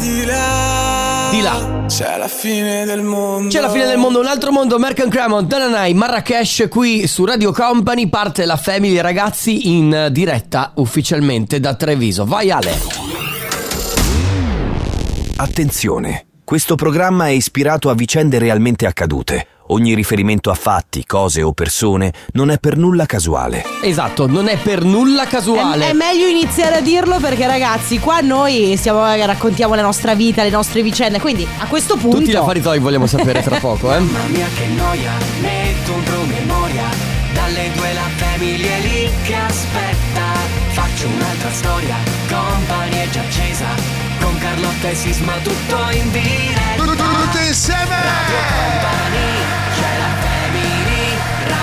di là. Di là. C'è la fine del mondo. C'è la fine del mondo, un altro mondo, American Cremon, Dananai, Marrakesh, qui su Radio Company parte la Family ragazzi in diretta ufficialmente da Treviso. Vai Ale. Attenzione, questo programma è ispirato a vicende realmente accadute. Ogni riferimento a fatti, cose o persone non è per nulla casuale. Esatto, non è per nulla casuale. È, è meglio iniziare a dirlo perché ragazzi, qua noi stiamo, raccontiamo la nostra vita, le nostre vicende, quindi a questo punto... Tutti gli affari tuoi vogliamo sapere tra poco, eh. Mamma mia che noia, metto un promemoria Dalle due la famiglia è lì che aspetta Faccio un'altra storia, compagnia già accesa Con Carlotta e Sisma tutto in diretta Tutti insieme! Radio Company,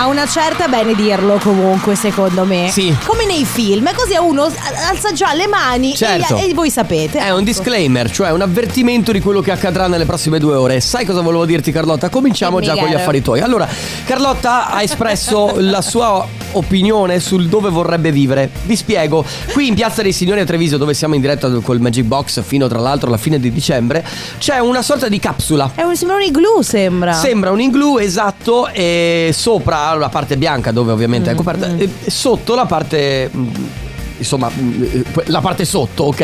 A una certa bene dirlo comunque, secondo me. Sì. Come nei film, così a uno alza già le mani Certo. e, e voi sapete. È un disclaimer, cioè un avvertimento di quello che accadrà nelle prossime due ore. Sai cosa volevo dirti, Carlotta? Cominciamo Dimmi, già con gli affari tuoi. Allora, Carlotta ha espresso la sua opinione sul dove vorrebbe vivere. Vi spiego. Qui in Piazza dei Signori a Treviso, dove siamo in diretta col Magic Box fino tra l'altro alla fine di dicembre, c'è una sorta di capsula. È un, sembra un igloo, sembra. Sembra un igloo esatto e sopra la parte bianca dove ovviamente Mm, è coperta e sotto la parte mm, insomma mm, la parte sotto ok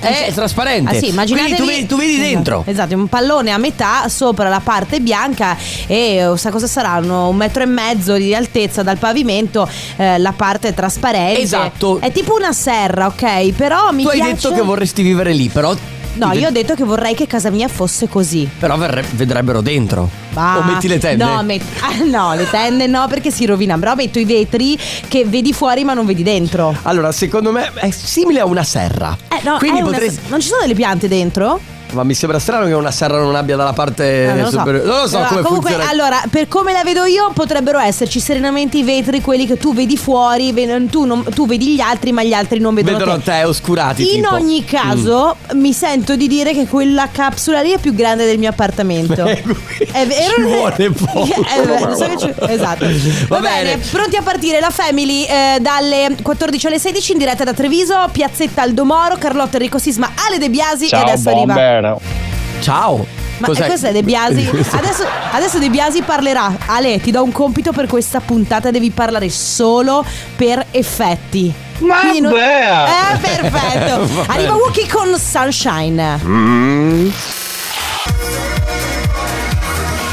è trasparente Ah sì, immaginatevi quindi tu vedi, tu vedi Esatto, dentro Esatto, un pallone a metà sopra la parte bianca e eh, sa cosa saranno? Un metro e mezzo di altezza dal pavimento, eh, la parte trasparente. Esatto. È tipo una serra, ok? Però mi tu hai piace... detto che vorresti vivere lì però No, io ho detto che vorrei che casa mia fosse così. però verre- vedrebbero dentro Bah. o metti le tende No, met- ah, no, le tende no perché si rovina. Però metto i vetri che vedi fuori ma non vedi dentro. allora secondo me è simile a una serra Eh, no, quindi è una- potresti Non ci sono delle piante dentro? Ma mi sembra strano che una serra non abbia dalla parte Ah, non lo so. superiore non lo so Allora, come comunque, funziona allora, per come la vedo io, potrebbero esserci serenamente i vetri, quelli che tu vedi fuori, tu, non- tu vedi gli altri, ma gli altri non vedono, vedono te. te oscurati In tipo. ogni caso, mi sento di dire che quella capsula lì è più grande del mio appartamento. Eh, è vero? ci vuole poco. Eh, beh, so ci- esatto. Va, Va bene. bene. pronti a partire la Family eh, dalle 14 alle 16 in diretta da Treviso, Piazzetta Aldomoro, Carlotta Enrico Sisma, Ale De Biasi e adesso arriva. Ciao Ma cos'è, De Biasi? Adesso, adesso De Biasi parlerà. Ale, ti do un compito per questa puntata: devi parlare solo per effetti. Quindi non- Eh, perfetto. Arriva Wookie con Sunshine.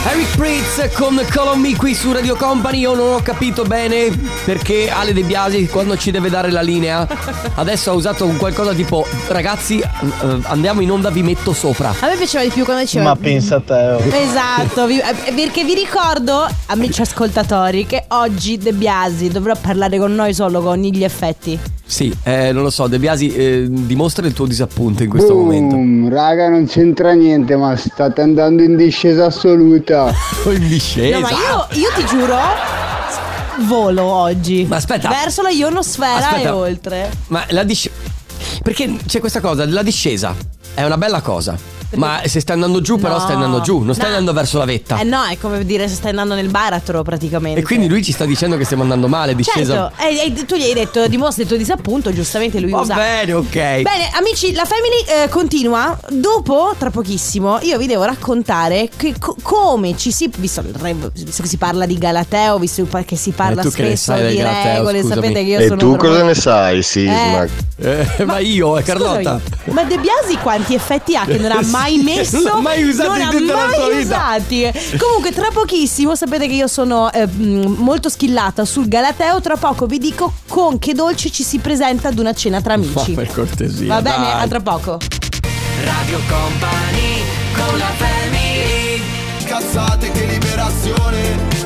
Eric Pritz con Call on Me qui su Radio Company Io non ho capito bene perché Ale De Biasi quando ci deve dare la linea Adesso ha usato un qualcosa tipo Ragazzi eh, andiamo in onda vi metto sopra A me piaceva di più quando diceva. Ma pensa a te. oh. Esatto, eh, perché vi ricordo, amici ascoltatori, che oggi De Biasi dovrà parlare con noi solo con gli effetti. Sì, eh, non lo so De Biasi eh, dimostra il tuo disappunto in questo momento Boom, raga non c'entra niente ma state andando in discesa assoluta Oh, in discesa No, ma io, io ti giuro, volo oggi. Ma aspetta. Verso la ionosfera Aspetta. e oltre. Ma la discesa Perché c'è questa cosa, la discesa È una bella cosa Ma se stai andando giù però No. stai andando giù Non stai No. andando verso la vetta Eh no, è come dire se stai andando nel baratro praticamente. E quindi lui ci sta dicendo che stiamo andando male Discesa Certo, e, e tu gli hai detto, dimostri il tuo disappunto, giustamente lui Va usa. bene, ok Bene, amici, la Family eh, continua. Dopo, tra pochissimo, io vi devo raccontare che co- come ci si. Visto, visto che si parla di Galateo, visto che si parla Eh, tu che ne spesso sai di Galateo, regole, scusami. sapete che io E sono. tu proprio- cosa ne sai, Sisma? Eh. Eh, ma, io, è Carlotta. Scusami, ma De Biasi quanti effetti ha che non ha mai Sì, messo? non mai usato non in la mai sua vita. usati. Comunque, tra pochissimo, sapete che io sono eh, molto skillata sul Galateo. Tra poco vi dico con che dolce ci si presenta ad una cena tra amici. Ma per cortesia. Va bene? dai. A tra poco. Radio Company, con la family Cazzate che liberazione.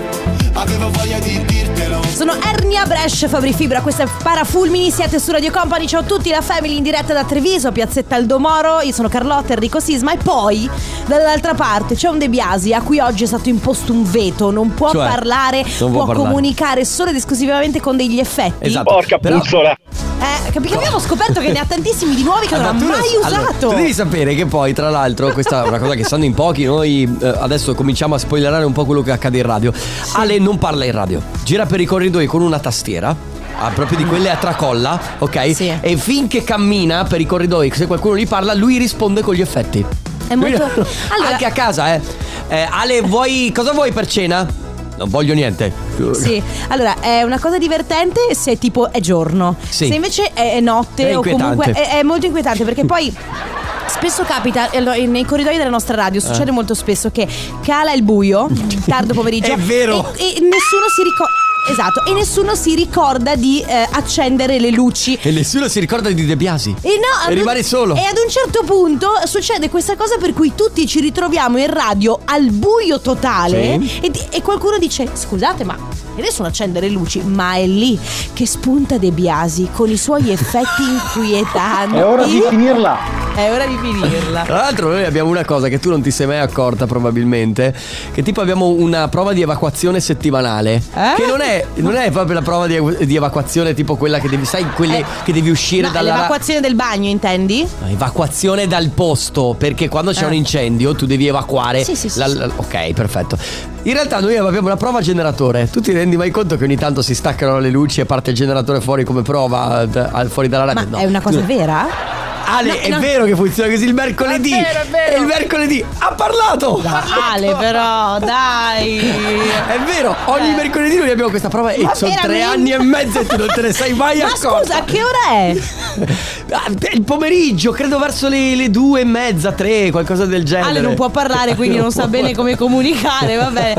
Sono Ernia Brescia, Fabri Fibra, questa è Parafulmini, siete su Radio Company, ciao a tutti, la family in diretta da Treviso, Piazzetta Aldomoro, io sono Carlotta, Enrico Sisma e poi dall'altra parte c'è un De Biasi a cui oggi è stato imposto un veto, non può Cioè, parlare, non può può parlare. comunicare solo ed esclusivamente con degli effetti. Esatto. Però- Eh, che abbiamo scoperto che ne ha tantissimi di nuovi che Ah, non ha tu lo- mai allora, usato. tu devi sapere che poi, tra l'altro, questa è una cosa che sanno in pochi. Noi eh, adesso cominciamo a spoilerare un po' quello che accade in radio. Ale non parla in radio, gira per i corridoi con una tastiera ha proprio di quelle a tracolla, ok? Sì. E finché cammina per i corridoi, se qualcuno gli parla, lui risponde con gli effetti. È molto- Allora- Anche a casa, eh. Eh, Ale, vuoi cosa vuoi per cena? Non voglio niente. Sì, allora è una cosa divertente se tipo è giorno. Sì. Se invece è notte È o comunque inquietante. è, è molto inquietante perché poi spesso capita allora, nei corridoi della nostra radio succede Eh. molto spesso che cala il buio tardo pomeriggio È vero. e, e nessuno si ricorda Esatto, e nessuno si ricorda di eh, accendere le luci. E nessuno si ricorda di De Biasi. E no, E un- rimane solo. E ad un certo punto succede questa cosa per cui tutti ci ritroviamo in radio al buio totale Sì. e, e qualcuno dice scusate ma e nessuno accende le luci ma è lì che spunta De Biasi con i suoi effetti inquietanti. È ora di finirla. È ora di finirla. Tra l'altro noi abbiamo una cosa che tu non ti sei mai accorta probabilmente, che tipo abbiamo una prova di evacuazione settimanale, Eh? che non è, non è proprio la prova di, di evacuazione tipo quella che devi, sai, quelle Eh. che devi uscire No, dalla... l'evacuazione del bagno intendi? No, Evacuazione dal posto, perché quando c'è Eh. un incendio tu devi evacuare. Sì, sì, sì, la- la- ok, perfetto. In realtà noi abbiamo una prova generatore. Tu ti rendi mai conto che ogni tanto si staccano le luci e parte il generatore fuori come prova d- al- fuori dalla radio? Ma No. è una cosa vera? Ale, No, è no. vero che funziona così il mercoledì. È vero, è vero. E il mercoledì ha parlato. Ale però, dai. È vero, ogni Eh. mercoledì noi abbiamo questa prova e Ma sono tre anni e mezzo e tu non te ne sei mai Ma accorto. scusa, a che ora è? Ah, Il pomeriggio, credo verso le, le due e mezza, tre, qualcosa del genere. Ale non può parlare, quindi non sa può bene come comunicare, vabbè.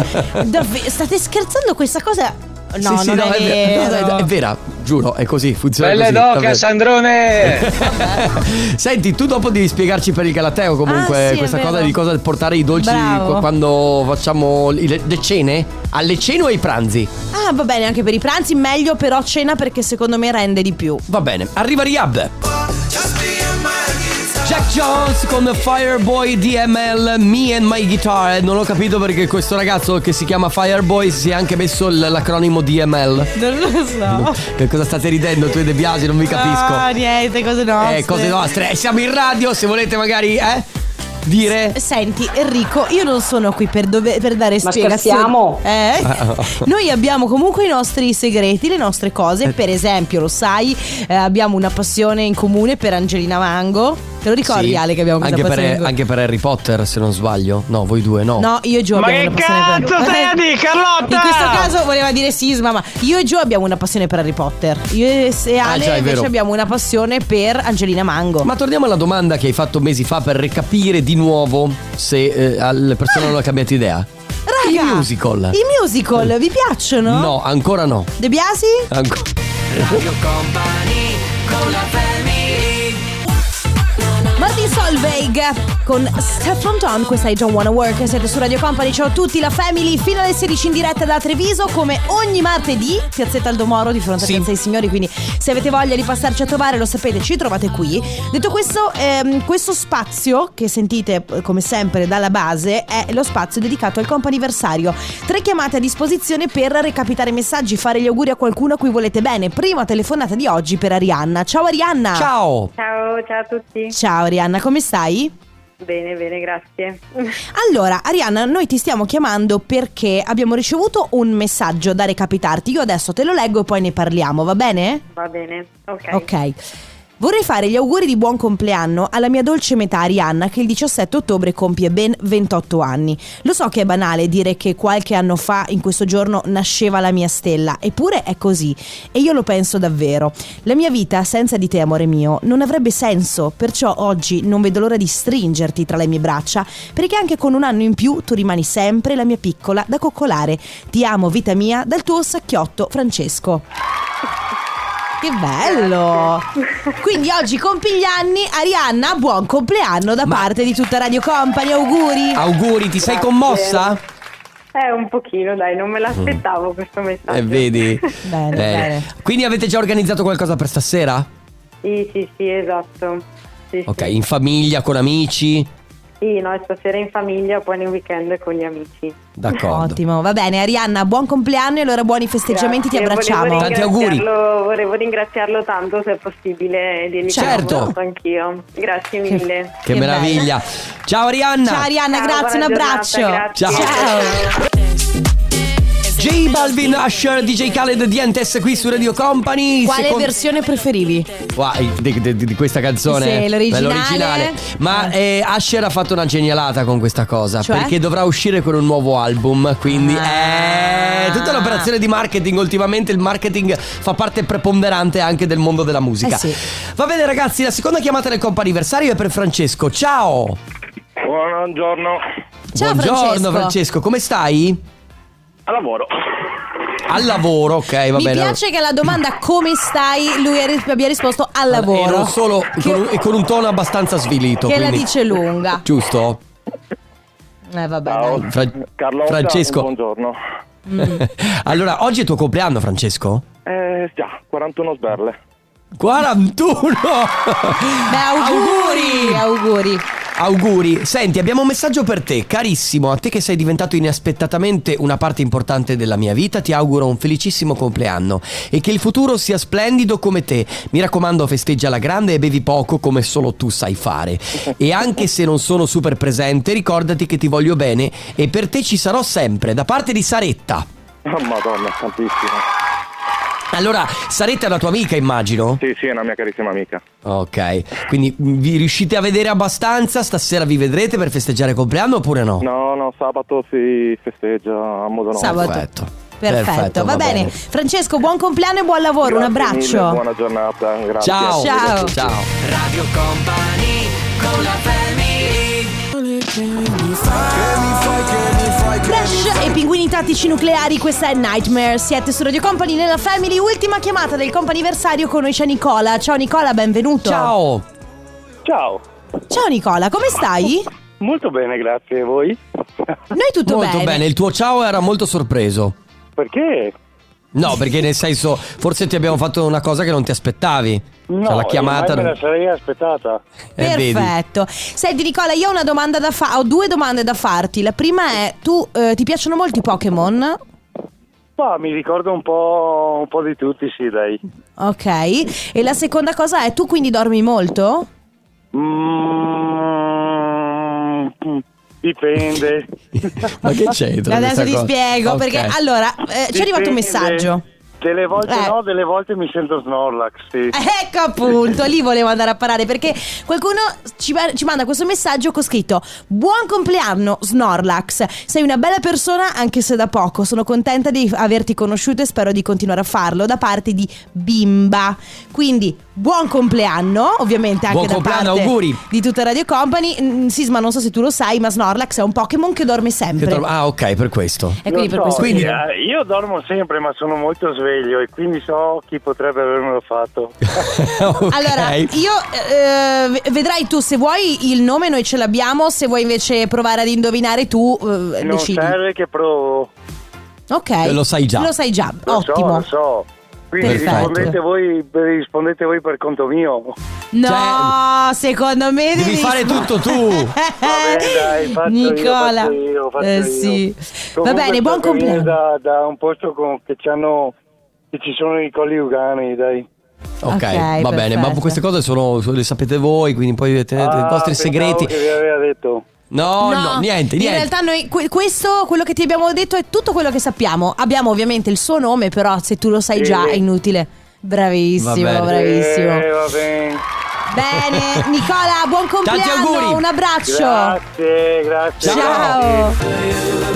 Davve- state scherzando questa cosa? No, Sì, sì, non no, è, vero. no, è, è vera, giuro, è così, funziona Belle così. doc, davvero. Sandrone! Senti, tu dopo devi spiegarci per il Galateo comunque Ah, sì, è questa cosa di cosa portare i dolci Bravo. qu- quando facciamo le, le cene? Alle cene o ai pranzi? Ah, va bene, anche per i pranzi meglio, però cena perché secondo me rende di più. Va bene, arriva Riab. Jack Jones con Fireboy DML Me and My Guitar Non ho capito perché questo ragazzo che si chiama Fireboy si è anche messo l'acronimo DML Non lo so. Che cosa state ridendo tu e De Biasi? Non vi capisco Ah, niente, cose nostre. Eh, cose nostre Eh, Siamo in radio, se volete magari, eh Dire Senti, Enrico, io non sono qui per, dove- per dare Ma spiegazioni. Eh? Noi abbiamo comunque i nostri segreti, le nostre cose. Per esempio, lo sai, eh, abbiamo una passione in comune per Angelina Mango. Te lo ricordi, Sì, Ale, che abbiamo questa anche per, anche per Harry Potter se non sbaglio No, voi due no No, io e Gio Ma abbiamo che una passione per cazzo stai a dire, Carlotta? In questo caso voleva dire sisma, ma io e Gio abbiamo una passione per Harry Potter. Io e Ah, Ale già, è invece abbiamo una passione per Angelina Mango. Ma torniamo alla domanda che hai fatto mesi fa per recapire di nuovo se eh, alle persone non hanno cambiato idea. Raga, I musical. I musical vi piacciono? No, ancora no. De Biasi? Ancora. Radio Company con la family Martin Solveig con Stefan Ton, questa è Don't Wanna Work, siete su Radio Company, ciao a tutti, la Family fino alle 16 in diretta da Treviso come ogni martedì, Piazzetta Aldomoro di fronte Sì. a Piazza dei Signori, quindi se avete voglia di passarci a trovare lo sapete, ci trovate qui. Detto questo, ehm, questo spazio che sentite eh, come sempre dalla base è lo spazio dedicato al comp'anniversario. Tre chiamate a disposizione per recapitare messaggi, fare gli auguri a qualcuno a cui volete bene. Prima telefonata di oggi per Arianna. Ciao Arianna! Ciao. Ciao, ciao a tutti. Ciao Arianna, come stai? Bene, bene, grazie. Allora, Arianna, noi ti stiamo chiamando perché abbiamo ricevuto un messaggio da recapitarti. Io adesso te lo leggo e poi ne parliamo, va bene? Va bene, ok. Ok. Vorrei fare gli auguri di buon compleanno alla mia dolce metà Arianna che il 17 ottobre compie ben 28 anni. Lo so che è banale dire che qualche anno fa in questo giorno nasceva la mia stella, eppure è così e io lo penso davvero. La mia vita senza di te, amore mio, non avrebbe senso, perciò oggi non vedo l'ora di stringerti tra le mie braccia, perché anche con un anno in più tu rimani sempre la mia piccola da coccolare. Ti amo, vita mia, dal tuo sacchiotto Francesco. Che bello! Quindi oggi compi gli anni, Arianna, buon compleanno da parte di tutta Radio Company, auguri! Auguri, ti sei commossa? Eh, un pochino, dai, non me l'aspettavo questo messaggio. Eh, vedi. Bene, bene. Quindi avete già organizzato qualcosa per stasera? Sì, sì, sì, esatto. Sì, Ok, sì. in famiglia, con amici? Sì, no, stasera in famiglia, poi nel weekend con gli amici. D'accordo. Ottimo, va bene Arianna, buon compleanno e allora buoni festeggiamenti, ti Grazie, abbracciamo. volevo Tanti auguri. Volevo ringraziarlo tanto, se è possibile, di Certo. anch'io. Grazie mille. Che, Che meraviglia. Ciao Arianna. Ciao Arianna, Ciao, grazie, un abbraccio. giornata, grazie. Ciao. Ciao. J Balvin, Usher, DJ Khaled, Dientes qui su Radio Company. Quale Secondo- versione preferivi? Wow, di, di- di questa canzone Sì, l'originale. L'originale. Ma eh, Usher ha fatto una genialata con questa cosa Cioè? perché dovrà uscire con un nuovo album quindi Ah. eh, tutta l'operazione di marketing ultimamente il marketing fa parte preponderante anche del mondo della musica Eh sì. va bene ragazzi la seconda chiamata del comp'anniversario è per Francesco ciao Buongiorno. Ciao buongiorno Francesco. Francesco come stai? A lavoro. al lavoro ok va Mi bene piace che alla domanda come stai lui abbia risposto al lavoro. e non solo Che- con, un- e con un tono abbastanza svilito Che la quindi- dice lunga. giusto? Eh vabbè, Ciao. dai. Fra- Carlotta, Francesco buongiorno. allora oggi è il tuo compleanno Francesco? Eh, già, 41 sberle. 41 Beh, auguri, auguri. Auguri. Senti, abbiamo un messaggio per te, carissimo. A te che sei diventato inaspettatamente una parte importante della mia vita, ti auguro un felicissimo compleanno e che il futuro sia splendido come te. Mi raccomando, festeggia alla grande e bevi poco come solo tu sai fare. E anche se non sono super presente, ricordati che ti voglio bene e per te ci sarò sempre, da parte di Saretta. Oh, Madonna, tantissimo. Allora, Saretta è la tua amica, immagino? Sì, sì, è una mia carissima amica. Ok, quindi vi riuscite a vedere abbastanza? Stasera vi vedrete per festeggiare il compleanno oppure no? No, no, sabato si festeggia a modo nostro. Sabato. Perfetto. Perfetto, va, bene. Francesco, buon compleanno e buon lavoro, un Grazie abbraccio. mille, buona giornata, grazie. Ciao. Ciao. Ciao. Radio Company con la family Crash e pinguini tattici nucleari, questa è Nightmare. Siete su Radio Company nella Family, ultima chiamata del comp'anniversario con noi c'è Nicola. Ciao Nicola, benvenuto. Ciao. Ciao. Ciao Nicola, come stai? Molto bene, grazie. E voi? Noi tutto Molto bene. il tuo ciao era molto sorpreso. Perché? No, perché nel senso, forse ti abbiamo fatto una cosa che non ti aspettavi. No, Cioè, la chiamata. mai me la sarei aspettata. Eh, vedi. Perfetto. Senti Nicola, io ho una domanda da fare, ho due domande da farti. La prima è, tu eh, ti piacciono molto i Pokémon? Ma mi ricordo un po', un po' di tutti, sì, dai. Ok. E la seconda cosa è, tu quindi dormi molto? Mm, dipende. Ma che c'entra? Adesso ti cosa? spiego, Ok. perché allora eh, ci è arrivato un messaggio. Delle volte Eh. no, delle volte mi sento Snorlax, sì. Ecco appunto, lì volevo andare a parare perché qualcuno ci, ci manda questo messaggio con scritto Buon compleanno Snorlax, sei una bella persona anche se da poco, sono contenta di averti conosciuto e spero di continuare a farlo da parte di Bimba. Quindi buon compleanno, ovviamente anche Buon da compleanno, parte auguri. di tutta Radio Company. Mm, Sisma, non so se tu lo sai, ma Snorlax è un Pokémon che dorme Che sempre. tro- Ah, ok, per questo. E quindi per so, questo Quindi- eh, io dormo sempre, ma sono molto sveglio e quindi so chi potrebbe avermelo fatto. Ok. Allora, io eh, vedrai tu se vuoi il nome, noi ce l'abbiamo. Se vuoi invece provare ad indovinare tu, eh, Non decidi. serve che provo. Ok. Eh, lo sai già. Lo sai già, Lo ottimo. so, lo so. Quindi rispondete voi, rispondete voi per conto mio. No, secondo me Devi fare tutto tu. Vabbè, dai, io, Nicola. io, eh io. sì. Va bene, buon compleanno. Da, da un posto con- che, c'hanno, che ci sono i colli ugani, dai. Ok, Ok, va bene, ma perfetto. queste cose sono, le sapete voi, quindi poi tenete i Ah, vostri pensavo segreti. che vi aveva detto. No, no, niente, In niente. realtà noi que- questo, quello che ti abbiamo detto è tutto quello che sappiamo. Abbiamo ovviamente il suo nome, però se tu lo sai Sì. già è inutile. Bravissimo, Va bene. bravissimo. Eh, va bene. Bene, Nicola, buon compleanno. auguri. Un abbraccio. Grazie, grazie. Ciao.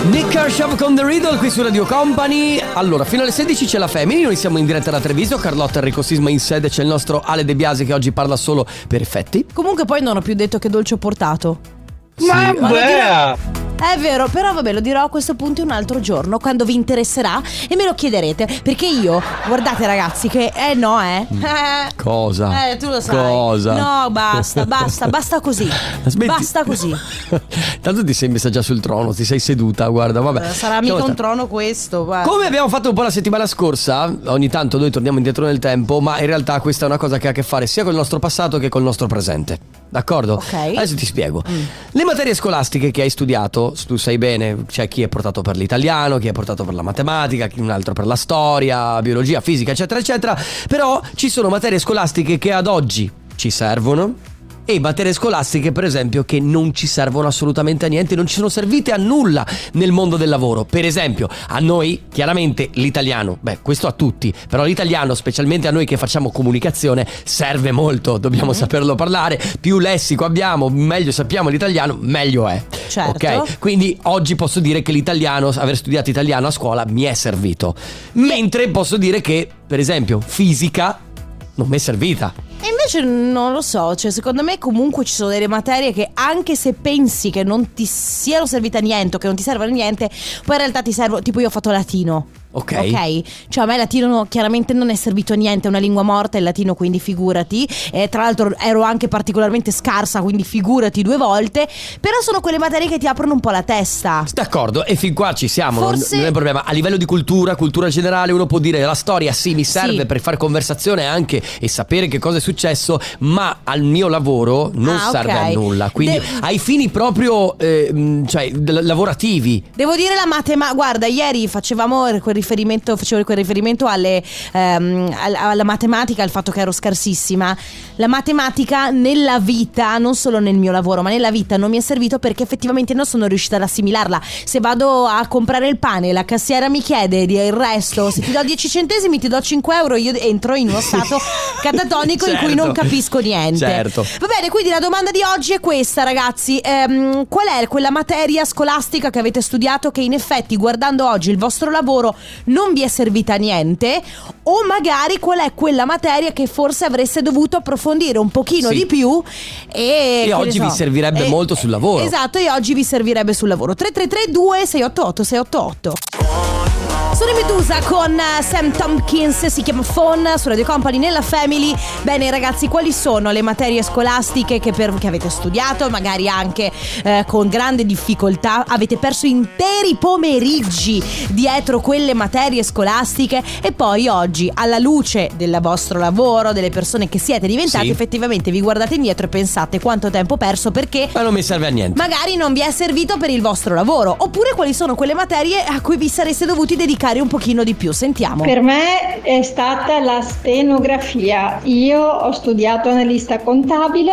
Nick Kershaw con The Riddle qui su Radio Company. Allora, fino alle 16 c'è la Family, noi siamo in diretta da Treviso, Carlotta Enrico Sisma in sede, c'è il nostro Ale De Biasi che oggi parla solo per effetti. Comunque poi non ho più detto che dolce ho portato. Ma È vero, però vabbè, lo dirò a questo punto un altro giorno, quando vi interesserà e me lo chiederete. Perché io, guardate ragazzi, che eh no, eh. Eh, Cosa? Eh, tu lo sai. Cosa? No, basta, basta, basta così. Smetti. Basta così. Tanto ti sei messa già sul trono, ti sei seduta, guarda, vabbè. Eh, Sarà mica un trono questo, guarda. Come abbiamo fatto un po' la settimana scorsa, ogni tanto noi torniamo indietro nel tempo, ma in realtà questa è una cosa che ha a che fare sia con il nostro passato che col nostro presente. D'accordo? Ok. Adesso ti spiego. Le materie scolastiche che hai studiato, tu sai bene, c'è chi è portato per l'italiano, chi è portato per la matematica, chi un altro per la storia, biologia, fisica, eccetera, eccetera. Però ci sono materie scolastiche che ad oggi ci servono e materie scolastiche, per esempio, che non ci servono assolutamente a niente, non ci sono servite a nulla nel mondo del lavoro. Per esempio, a noi, chiaramente l'italiano, beh, questo a tutti, però l'italiano, specialmente a noi che facciamo comunicazione, serve molto, dobbiamo Mm-hmm. saperlo parlare. Più lessico abbiamo, meglio sappiamo l'italiano, meglio è. Certo. Ok? Quindi oggi posso dire che l'italiano, aver studiato italiano a scuola mi è servito. Mentre posso dire che, per esempio, fisica non mi è servita. E invece non lo so, cioè secondo me comunque ci sono delle materie che anche se pensi che non ti siano servite a niente o che non ti servono a niente, poi in realtà ti servono, tipo io ho fatto latino. Ok. Ok, cioè a me il latino no- chiaramente non è servito a niente, è una lingua morta il latino, quindi figurati. E tra l'altro ero anche particolarmente scarsa, quindi figurati due volte. Però sono quelle materie che ti aprono un po' la testa. D'accordo, e fin qua ci siamo, non- Forse- non, è un problema. A livello di cultura, cultura generale, uno può dire la storia sì mi serve Sì. per fare conversazione anche e sapere che cosa è successo, ma al mio lavoro non Ah, serve a nulla. Quindi De- ai fini proprio eh, mh, cioè, lavorativi. Devo dire la matematica, guarda, ieri facevamo quel riferimento, facevo quel riferimento alle, ehm, al- alla matematica, al fatto che ero scarsissima. La matematica nella vita, non solo nel mio lavoro, ma nella vita non mi è servito perché effettivamente non sono riuscita ad assimilarla. Se vado a comprare il pane, la cassiera mi chiede il resto, se ti do 10 centesimi ti do 5 euro, io entro in uno stato catatonico in cui Certo. non capisco niente. Certo. Va bene, quindi la domanda di oggi è questa, ragazzi. Ehm, qual è quella materia scolastica che avete studiato che in effetti, guardando oggi il vostro lavoro, non vi è servita a niente? O magari qual è quella materia che forse avreste dovuto approfondire un pochino Sì. di più e, ne oggi vi servirebbe E- molto sul lavoro. Esatto, e oggi vi servirebbe sul lavoro. 3332 688 688. Sono in Medusa con eh, Sam Tompkins, si chiama Phone su Radio Company nella Family. Bene ragazzi, quali sono le materie scolastiche che, per- che avete studiato, magari anche eh, con grande difficoltà, avete perso interi pomeriggi dietro quelle materie scolastiche e poi oggi alla luce del vostro lavoro, delle persone che siete diventati, Sì. effettivamente vi guardate indietro e pensate quanto tempo perso perché Ma non mi serve a niente. magari non vi è servito per il vostro lavoro oppure quali sono quelle materie a cui vi sareste dovuti dedicare un pochino di più sentiamo Per me è stata la stenografia. Io ho studiato analista contabile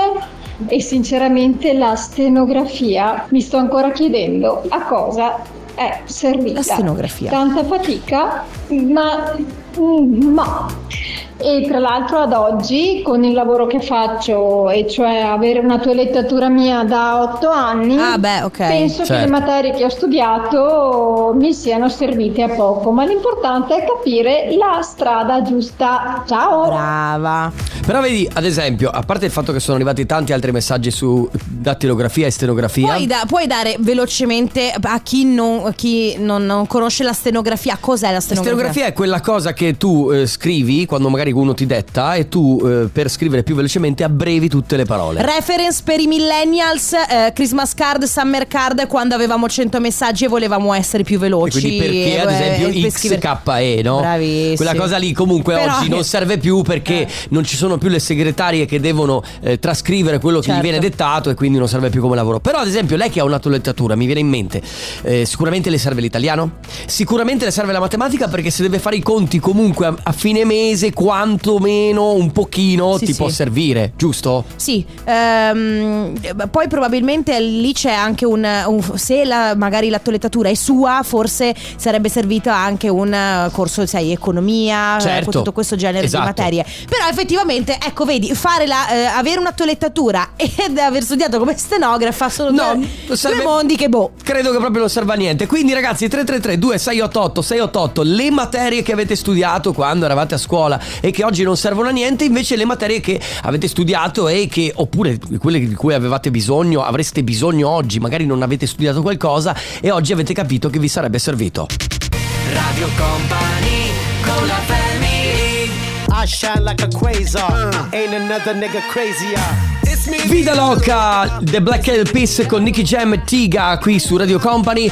e sinceramente la stenografia mi sto ancora chiedendo a cosa è servita. La stenografia. Tanta fatica, ma mm, ma e tra l'altro ad oggi con il lavoro che faccio e cioè avere una toilettatura mia da otto anni Ah, beh, ok. penso che Certo. le materie che ho studiato mi siano servite a poco ma l'importante è capire la strada giusta ciao brava Però vedi, ad esempio, a parte il fatto che sono arrivati tanti altri messaggi su dattilografia e stenografia. puoi, da- puoi dare velocemente a chi, non, a chi non, non conosce la stenografia cos'è la La stenografia? stenografia è quella cosa che tu eh, scrivi quando magari uno ti detta e tu eh, per scrivere più velocemente abbrevi tutte le parole. Reference per i millennials, eh, Christmas card, Summer card, quando avevamo 100 messaggi e volevamo essere più E veloci. quindi perché ad eh, esempio scrivere- XKE, no? Bravissimo. Quella cosa lì comunque Però- oggi non serve più perché non ci sono più le segretarie che devono eh, trascrivere quello che Certo. gli viene dettato e quindi non serve più come lavoro. Però ad esempio lei che ha una toilettatura mi viene in mente, eh, sicuramente le serve l'italiano, sicuramente le serve la matematica perché se deve fare i conti comunque a, a fine mese quantomeno un pochino Sì, ti sì. può servire, giusto? Sì, ehm, poi probabilmente lì c'è anche un, un- se la- magari la toilettatura è sua, forse sarebbe servito anche un corso, sai, economia, Certo. eh, tutto questo genere Esatto. di materie. Però effettivamente, ecco, vedi, fare la, eh, avere una toilettatura ed aver studiato come stenografa sono No, due, serve- due mondi che boh. Credo che proprio non serva a niente. Quindi, ragazzi, 333 2688 688 le materie che avete studiato quando eravate a scuola e che oggi non servono a niente, invece le materie che avete studiato e che oppure quelle di cui avevate bisogno, avreste bisogno oggi, magari non avete studiato qualcosa e oggi avete capito che vi sarebbe servito. Radio Company con la family I shine like a quasar. Ain't another nigga crazier. It's me. Vida Loca, The Black Eyed Peas con Nicky Jam e Tiga qui su Radio Company.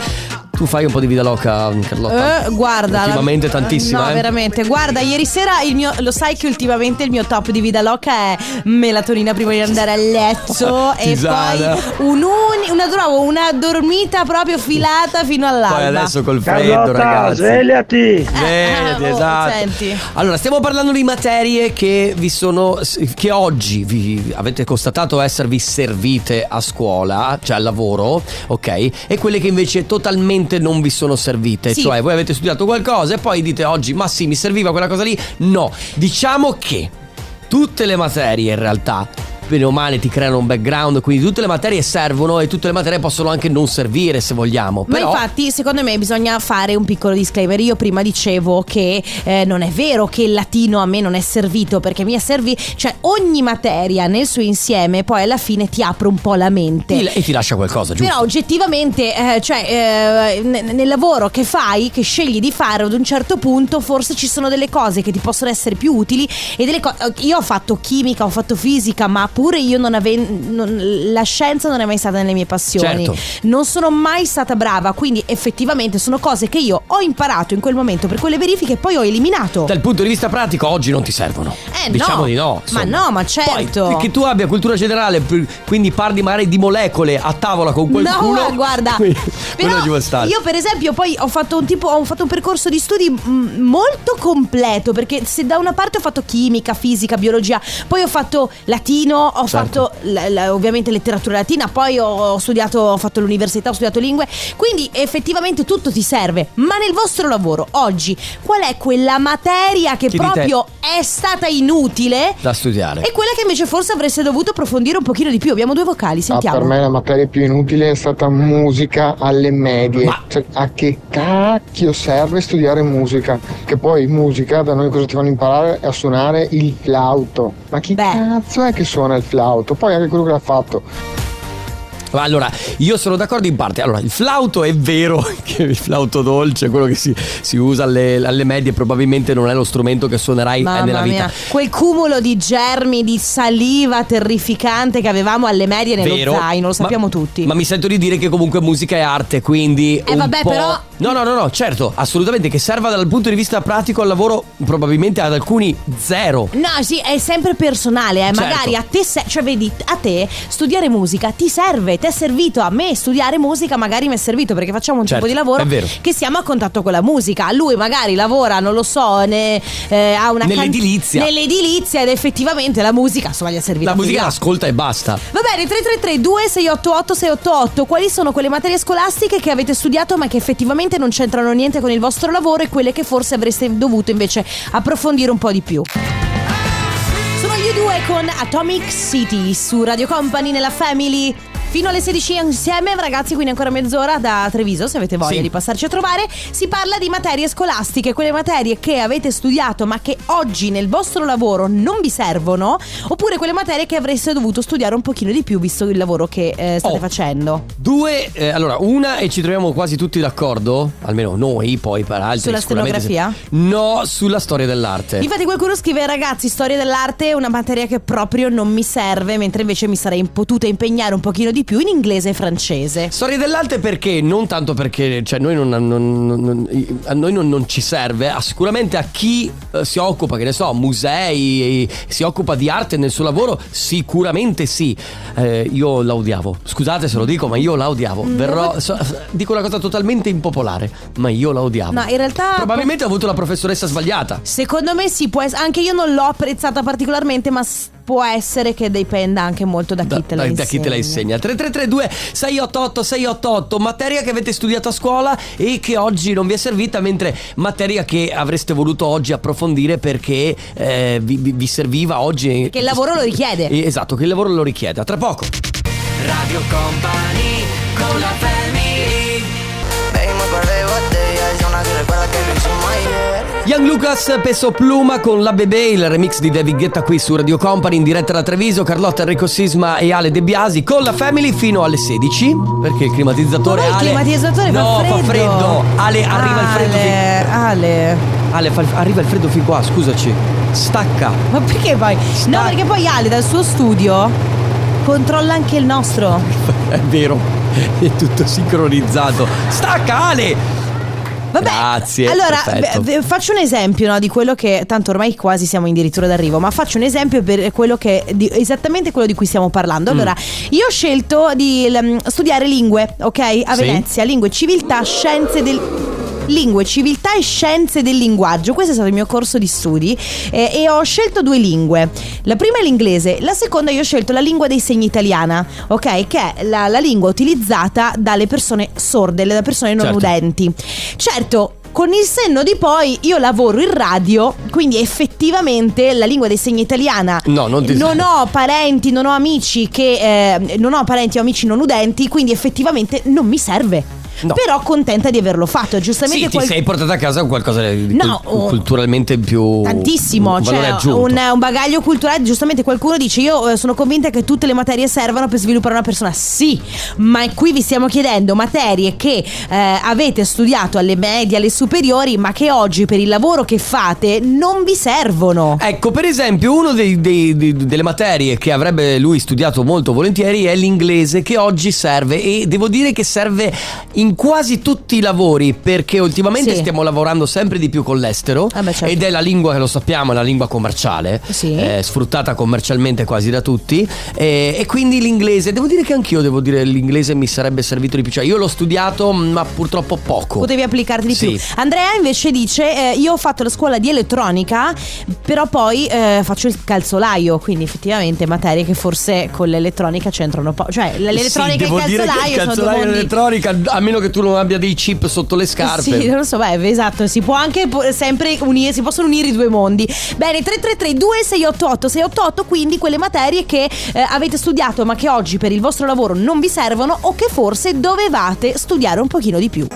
Tu fai un po' di vita loca, Carlotta? Eh, guarda. Ultimamente la- tantissima, No, eh? veramente. Guarda, ieri sera il mio. Lo sai che ultimamente il mio top di vida loca è melatonina prima di andare a letto. e poi un uni- una, trovo una dormita proprio filata fino all'alba. Poi adesso col freddo, ragazzi. svegliati! Vedi, oh, esatto. senti. Allora, stiamo parlando di materie che vi sono. che oggi vi avete constatato esservi servite a scuola, cioè al lavoro, ok? E quelle che invece totalmente non vi sono servite. Sì. Cioè, voi avete studiato qualcosa e poi dite oggi, ma sì, mi serviva quella cosa lì. No, diciamo che tutte le materie in realtà. Bene o male ti creano un background, quindi tutte le materie servono e tutte le materie possono anche non servire se vogliamo. Ma Però, infatti, secondo me bisogna fare un piccolo disclaimer. Io prima dicevo che eh, non è vero che il latino a me non è servito, perché mi è servito. Cioè, ogni materia nel suo insieme poi alla fine ti apre un po' la mente. ti- e ti lascia qualcosa, giusto? Però oggettivamente, eh, cioè, eh, ne- nel lavoro che fai, che scegli di fare ad un certo punto, forse ci sono delle cose che ti possono essere più utili e delle cose. Io ho fatto chimica, ho fatto fisica, ma pure io non avevo. la scienza non è mai stata nelle mie passioni. Certo. Non sono mai stata brava, quindi effettivamente sono cose che io ho imparato in quel momento per quelle verifiche e poi ho eliminato. Dal punto di vista pratico oggi non ti servono. Eh, diciamo no. di no. Ma insomma. no, ma certo. Poi, che tu abbia cultura generale, quindi parli magari di molecole a tavola con qualcuno. No, guarda, però io per esempio poi ho fatto un tipo, ho fatto un percorso di studi molto completo perché se da una parte ho fatto chimica, fisica, biologia, poi ho fatto latino, ho Certo. fatto la- la- ovviamente letteratura latina, poi ho, studiato, ho fatto l'università, ho studiato lingue, quindi effettivamente tutto ti serve. Ma nel vostro lavoro oggi qual è quella materia che Che dite- proprio è stata inutile? Da studiare. E quella che invece forse avreste dovuto approfondire un pochino di più. Abbiamo due vocali, Ah, sentiamo. per me la materia più inutile è stata musica alle medie. Cioè, a che cacchio serve studiare musica? Che poi musica da noi cosa ti fanno imparare? A suonare il flauto. Ma chi cazzo è che suona il flauto? Poi anche quello che l'ha fatto. Ma Allora, io sono d'accordo in parte. Allora, il flauto è vero che il flauto dolce, quello che si, si usa alle, alle medie, probabilmente non è lo strumento che suonerai eh, Mamma nella vita. mia, quel cumulo di germi, di saliva terrificante che avevamo alle medie nello Vero, zaino, lo sappiamo ma- tutti. Ma mi sento di dire che comunque musica è arte, quindi. Eh, un vabbè, po'- però- No, no, no, no, certo, assolutamente. Che serva dal punto di vista pratico al lavoro, probabilmente ad alcuni zero. No, sì, è sempre personale, eh. Certo. magari a te, se- cioè vedi, a te studiare musica ti serve, ti è servito, a me studiare musica magari mi è servito perché facciamo un Certo, tipo di lavoro che siamo a contatto con la musica, lui magari lavora, non lo so, ne, eh, ha una can- Nell'edilizia. nell'edilizia ed effettivamente la musica insomma gli è servita. La musica l'ascolta e basta. Va bene, 333 2688 688 Quali sono quelle materie scolastiche che avete studiato ma che effettivamente non c'entrano niente con il vostro lavoro e quelle che forse avreste dovuto invece approfondire un po' di più? Sono gli due con Atomic City su Radio Company nella Family. Fino alle 16 insieme, ragazzi, quindi ancora mezz'ora da Treviso, se avete voglia Sì. di passarci a trovare. Si parla di materie scolastiche, quelle materie che avete studiato ma che oggi nel vostro lavoro non vi servono, oppure quelle materie che avreste dovuto studiare un pochino di più visto il lavoro che eh, state Oh. facendo. Due, eh, allora, una e ci troviamo quasi tutti d'accordo, almeno noi, poi per altri. Sulla sicuramente se- stenografia? No, sulla storia dell'arte. Infatti qualcuno scrive ragazzi storia dell'arte è una materia che proprio non mi serve mentre invece mi sarei potuta impegnare un pochino di più in inglese e francese. Storia dell'arte perché? Non tanto perché cioè, noi non, non- non- a noi non, non ci serve, sicuramente a chi eh, si occupa, che ne so, musei, eh, si occupa di arte nel suo lavoro, sicuramente sì. Eh, io la odiavo, scusate se lo dico, ma io la odiavo. Mm, Verrò, so- dico una cosa totalmente impopolare, ma io la odiavo. No, in realtà Probabilmente ho avuto la professoressa sbagliata. Secondo me sì, può anche io non l'ho apprezzata particolarmente, ma s- può essere che dipenda anche molto da chi Da, te la da- da chi te la insegna. 3332 688 688 materia che avete studiato a scuola e che oggi non vi è servita mentre materia che avreste voluto oggi approfondire perché eh, vi, vi- vi serviva oggi Che il lavoro lo richiede. Esatto che il lavoro lo richiede. A tra poco. Radio Company con la family Young Lucas Peso Pluma con La Bebè il remix di David Guetta qui su Radio Company in diretta da Treviso Carlotta Enrico Sisma e Ale De Biasi con la Family fino alle 16 perché il climatizzatore Ma il Ale climatizzatore no, fa freddo. fa freddo Ale arriva il freddo fin- Ale, Ale. Ale, fa- arriva il freddo fin qua, scusaci. Stacca. Ma perché poi? No, perché poi Ale dal suo studio controlla anche il nostro. È vero. È tutto sincronizzato. Stacca Ale! Vabbè, Grazie. Allora, beh, faccio un esempio no, di quello che. Tanto ormai quasi siamo addirittura d'arrivo, ma faccio un esempio per quello che. di- esattamente quello di cui stiamo parlando. Mm. Allora, io ho scelto di mm, studiare lingue, ok? A Sì. Venezia, lingue, civiltà, scienze del. Lingue, civiltà e scienze del linguaggio. Questo è stato il mio corso di studi eh, e ho scelto due lingue. La prima è l'inglese, la seconda io ho scelto la lingua dei segni italiana, ok? Che è la, la lingua utilizzata dalle persone sorde, dalle persone non Certo. udenti. Certo. Con il senno di poi io lavoro in radio, quindi effettivamente la lingua dei segni italiana No, non ti- non ho parenti, non ho amici che eh, non ho parenti o amici non udenti, quindi effettivamente non mi serve. No. Però contenta di averlo fatto. Giustamente Sì, ti qual- sei portata a casa qualcosa di No, cul- oh, culturalmente più Tantissimo, un cioè un, un bagaglio culturale. Giustamente qualcuno dice: Io eh, sono convinta che tutte le materie servano per sviluppare una persona. Sì, ma qui vi stiamo chiedendo materie che eh, avete studiato alle medie, alle superiori, ma che oggi per il lavoro che fate non vi servono. Ecco, per esempio, una delle materie che avrebbe lui studiato molto volentieri è l'inglese, che oggi serve e devo dire che serve in quasi tutti i lavori, perché ultimamente Sì. stiamo lavorando sempre di più con l'estero Ah beh, certo. ed è la lingua che lo sappiamo, è la lingua commerciale, Sì. eh, sfruttata commercialmente quasi da tutti e, e quindi l'inglese, devo dire che anch'io devo dire l'inglese mi sarebbe servito di più, cioè io l'ho studiato ma purtroppo poco. Potevi applicarti di Sì. più. Andrea invece dice: eh, Io ho fatto la scuola di elettronica, però poi eh, faccio il calzolaio. Quindi, effettivamente, materie che forse con l'elettronica c'entrano poco. Cioè, l'elettronica sì, e il dire che calzolaio il sono due calzolaio e mondi. l'elettronica, a meno che tu non abbia dei chip sotto le scarpe. Sì, non lo so, beh, esatto, si può anche sempre unire, si possono unire i due mondi. Bene, 333 2688 688, quindi quelle materie che eh, avete studiato ma che oggi per il vostro lavoro non vi servono o che forse dovevate studiare un pochino di più.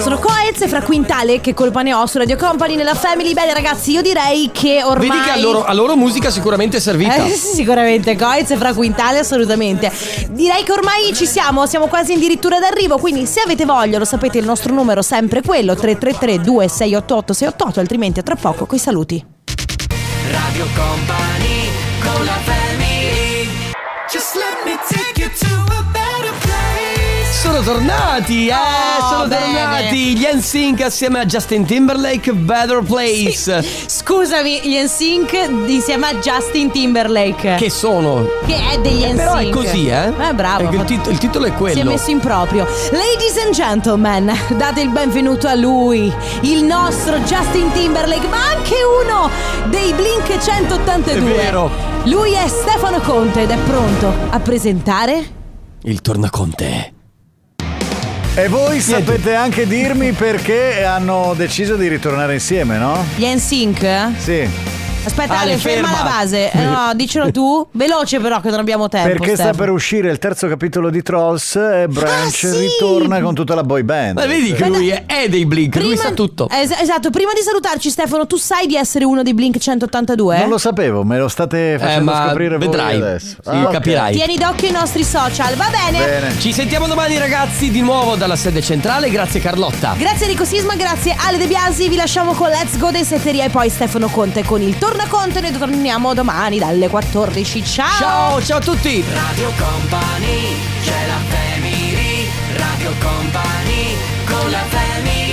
Sono Coez e fra Quintale che colpa ne ho su Radio Company nella Family. Bene ragazzi, io direi che ormai Vedi che a loro, a loro musica sicuramente è servita. eh, sì, sicuramente Coez e fra Quintale assolutamente Direi che ormai ci siamo Siamo quasi addirittura d'arrivo Quindi se avete voglia lo sapete il nostro numero è sempre quello 333 2688 688 Altrimenti a tra poco coi saluti. Radio Company tornati, eh, Oh, sono bene. tornati gli NSYNC assieme a Justin Timberlake, Better Place. Scusami, gli NSYNC insieme a Justin Timberlake Che sono? Che è degli NSYNC Però è così, eh? Eh bravo Perché il, tit- il titolo è quello. Si è messo in proprio. Ladies and gentlemen, date il benvenuto a lui, il nostro Justin Timberlake, ma anche uno dei Blink 182. È vero. Lui è Stefano Conte ed è pronto a presentare Il tornaconte. E voi sapete anche dirmi perché hanno deciso di ritornare insieme, no? gli NSYNC? Sì. Aspetta, Ale, Ale, ferma, ferma. la base. Eh, no, dicelo tu. Veloce però che non abbiamo tempo. Perché sta Stefano. per uscire il terzo capitolo di Trolls e Branch Ah, sì! ritorna con tutta la boy band. Ma vedi che lui è, è dei Blink, lui sa tutto. Es- esatto, prima di salutarci Stefano, tu sai di essere uno dei Blink 182? Non lo sapevo, me lo state facendo Eh, ma scoprire voi vedrai. adesso. Sì, Ah, ok. capirai. Tieni d'occhio i nostri social, va bene? Bene. Ci sentiamo domani ragazzi di nuovo dalla sede centrale, grazie Carlotta. Grazie Enrico Sisma, grazie Ale De Biasi, vi lasciamo con Let's Go dei Setteria e poi Stefano Conte con il torna e noi torniamo domani dalle 14. Ciao! Ciao, ciao a tutti! Radio Company, c'è la family, Radio Company, con la family.